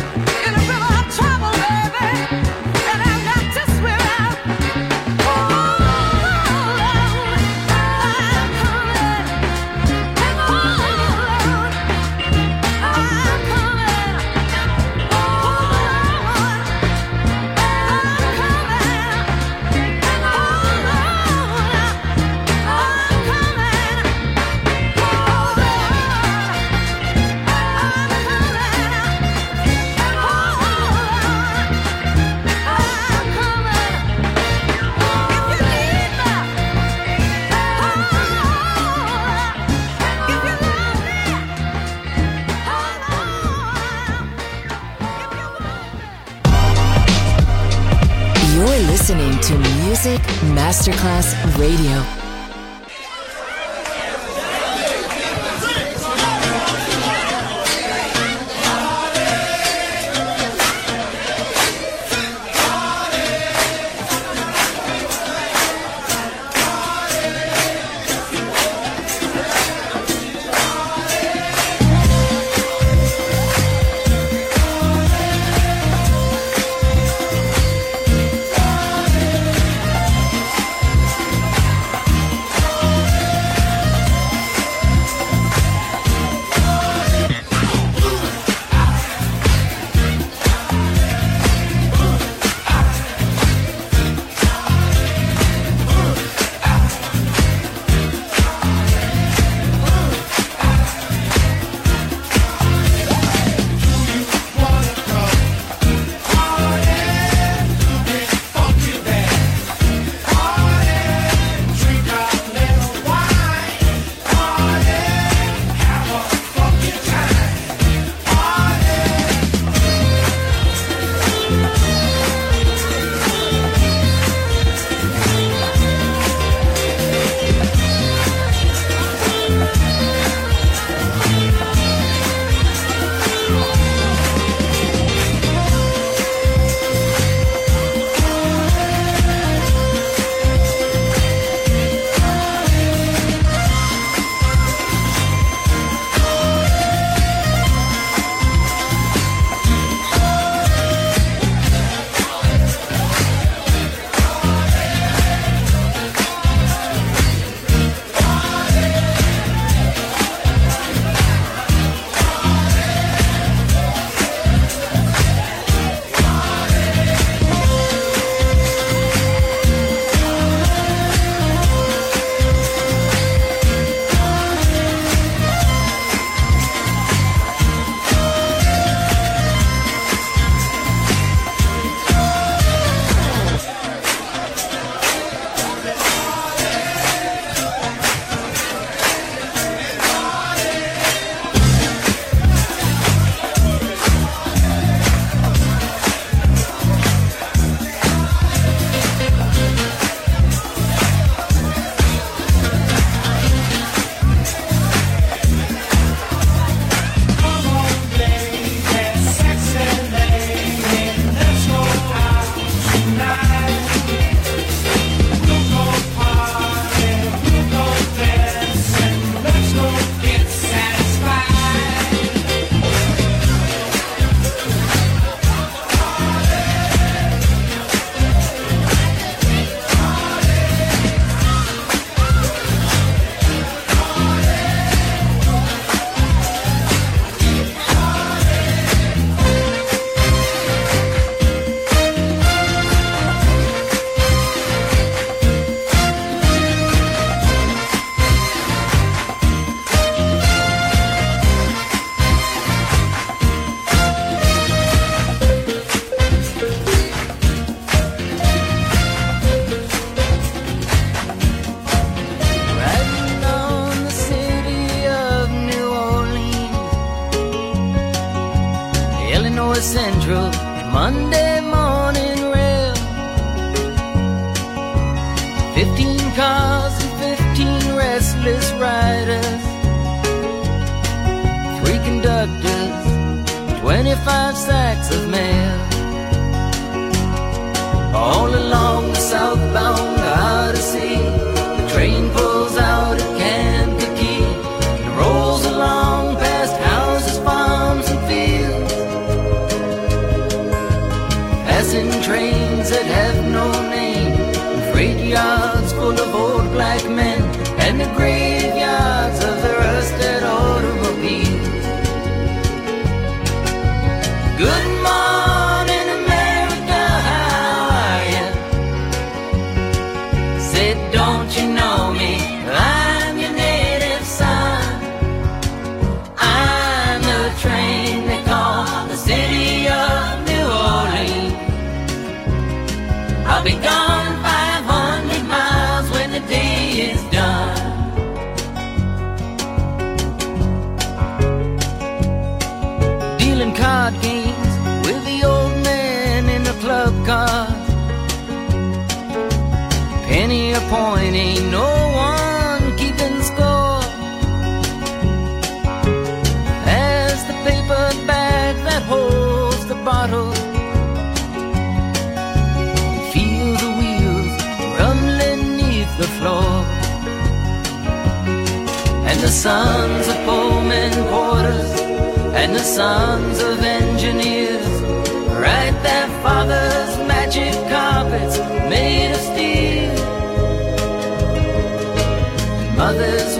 Thank you. Masterclass Radio. said, don't you know? sons of Pullman porters and the sons of engineers write their father's magic carpets made of steel. Mothers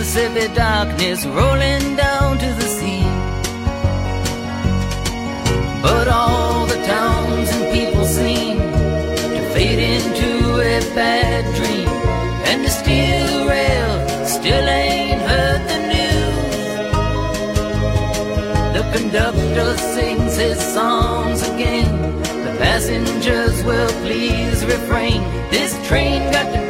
Mississippi darkness rolling down to the sea. But all the towns and people seem to fade into a bad dream. And the steel rail still ain't heard the news. The conductor sings his songs again. The passengers will please refrain. This train got to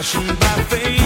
cachumba feia.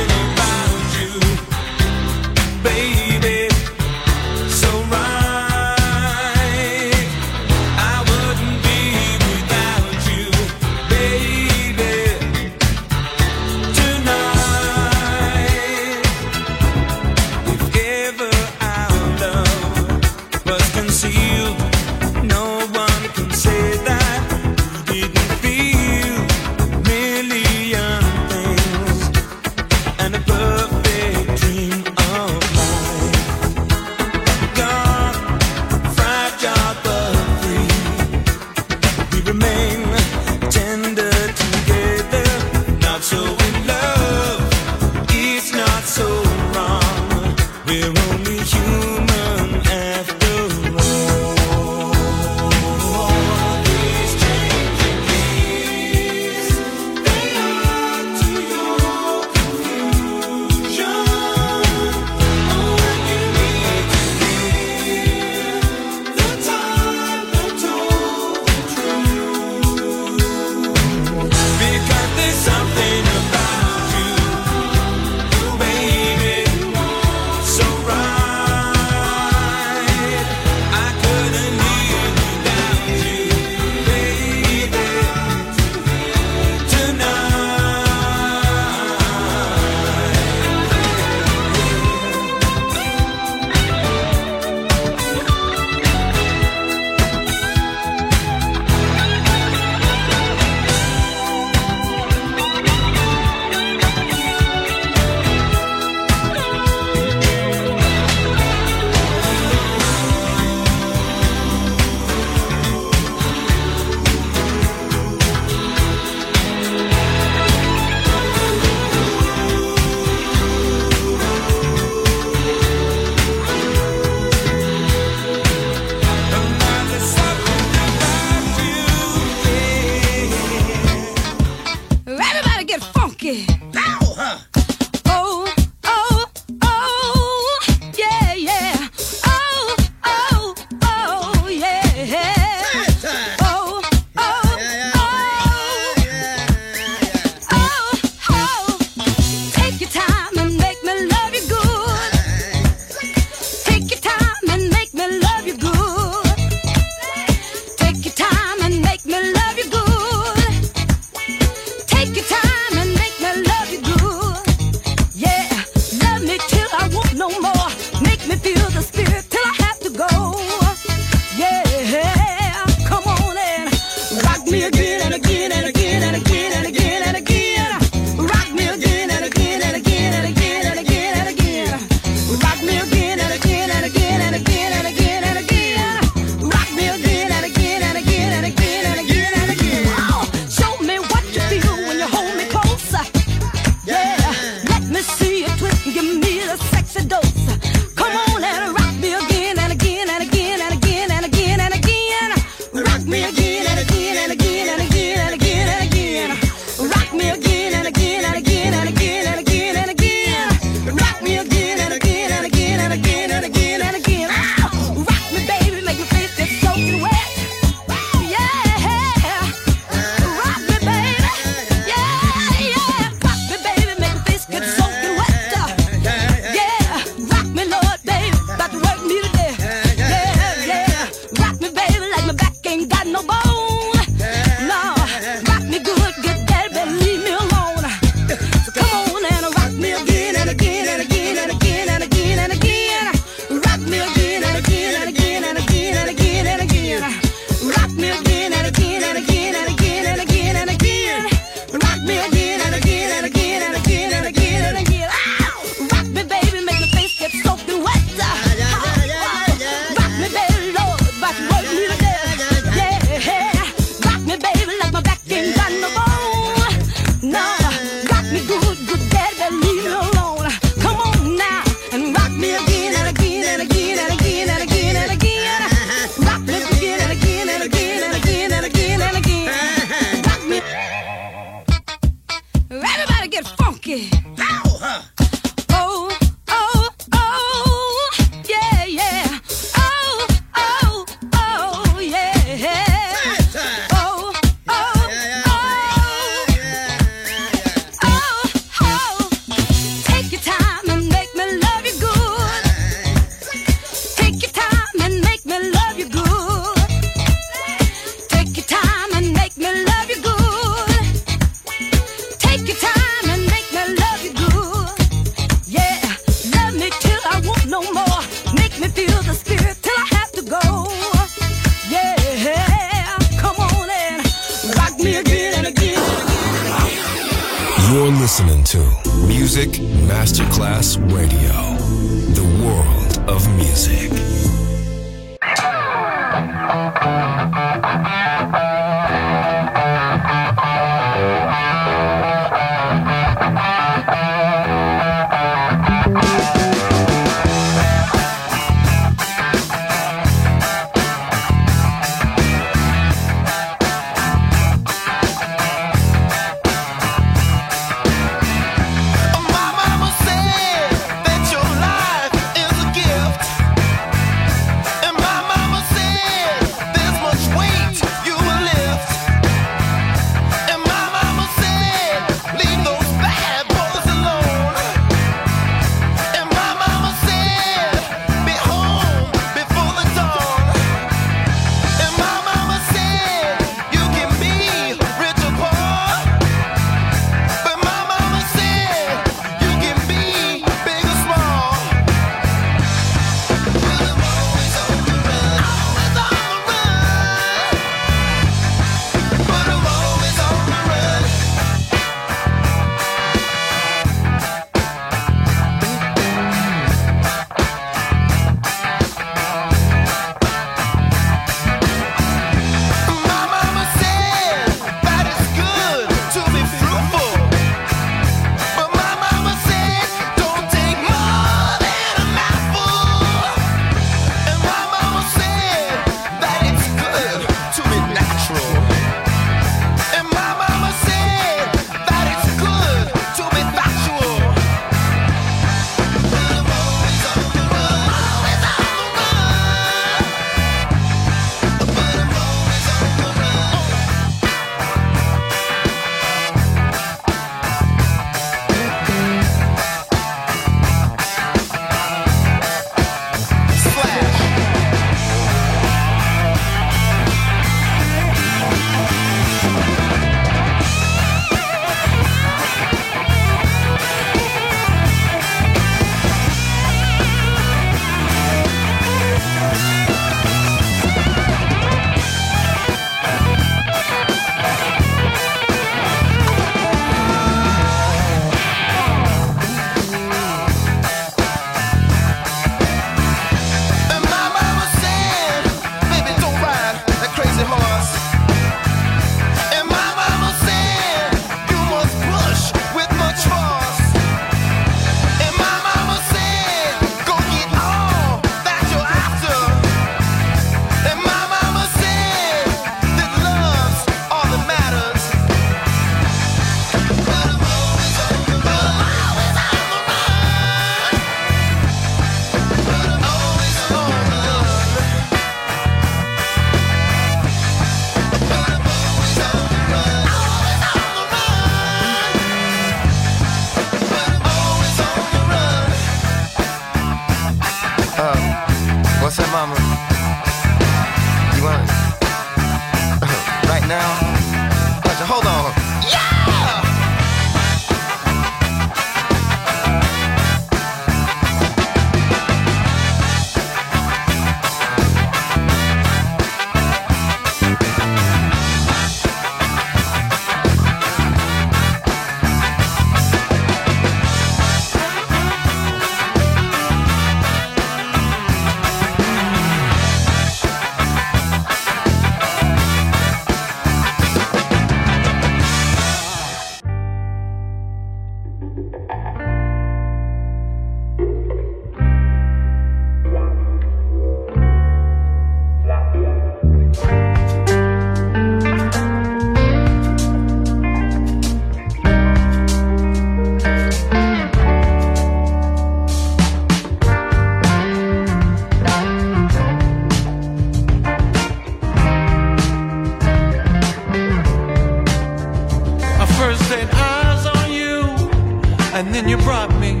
And then you brought me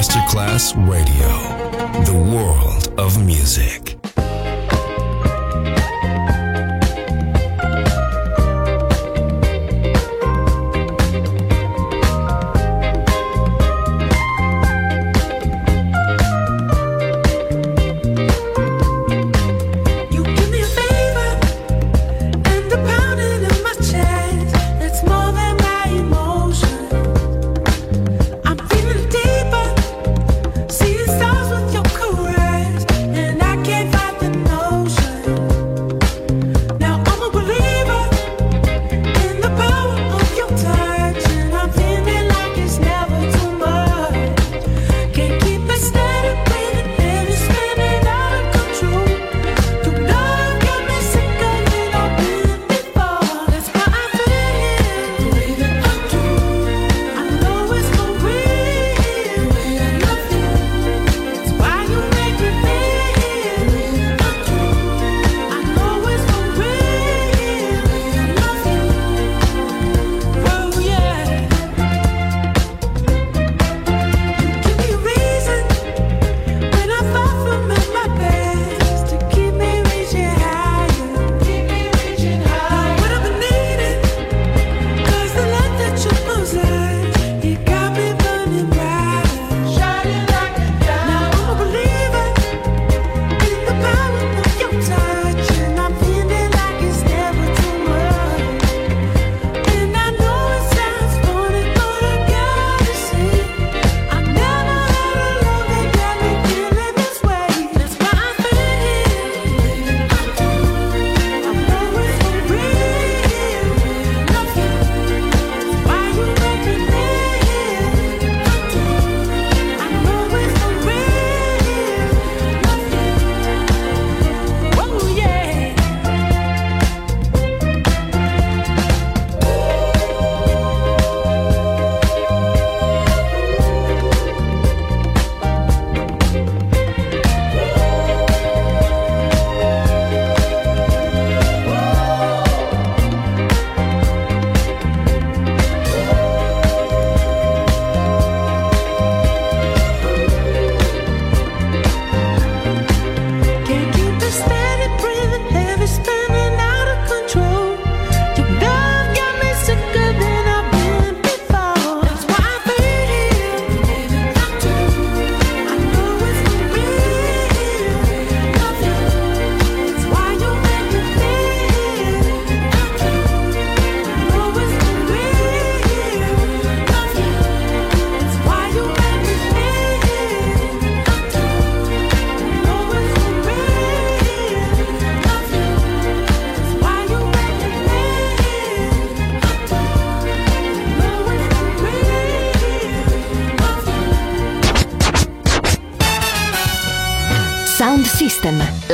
Masterclass Radio.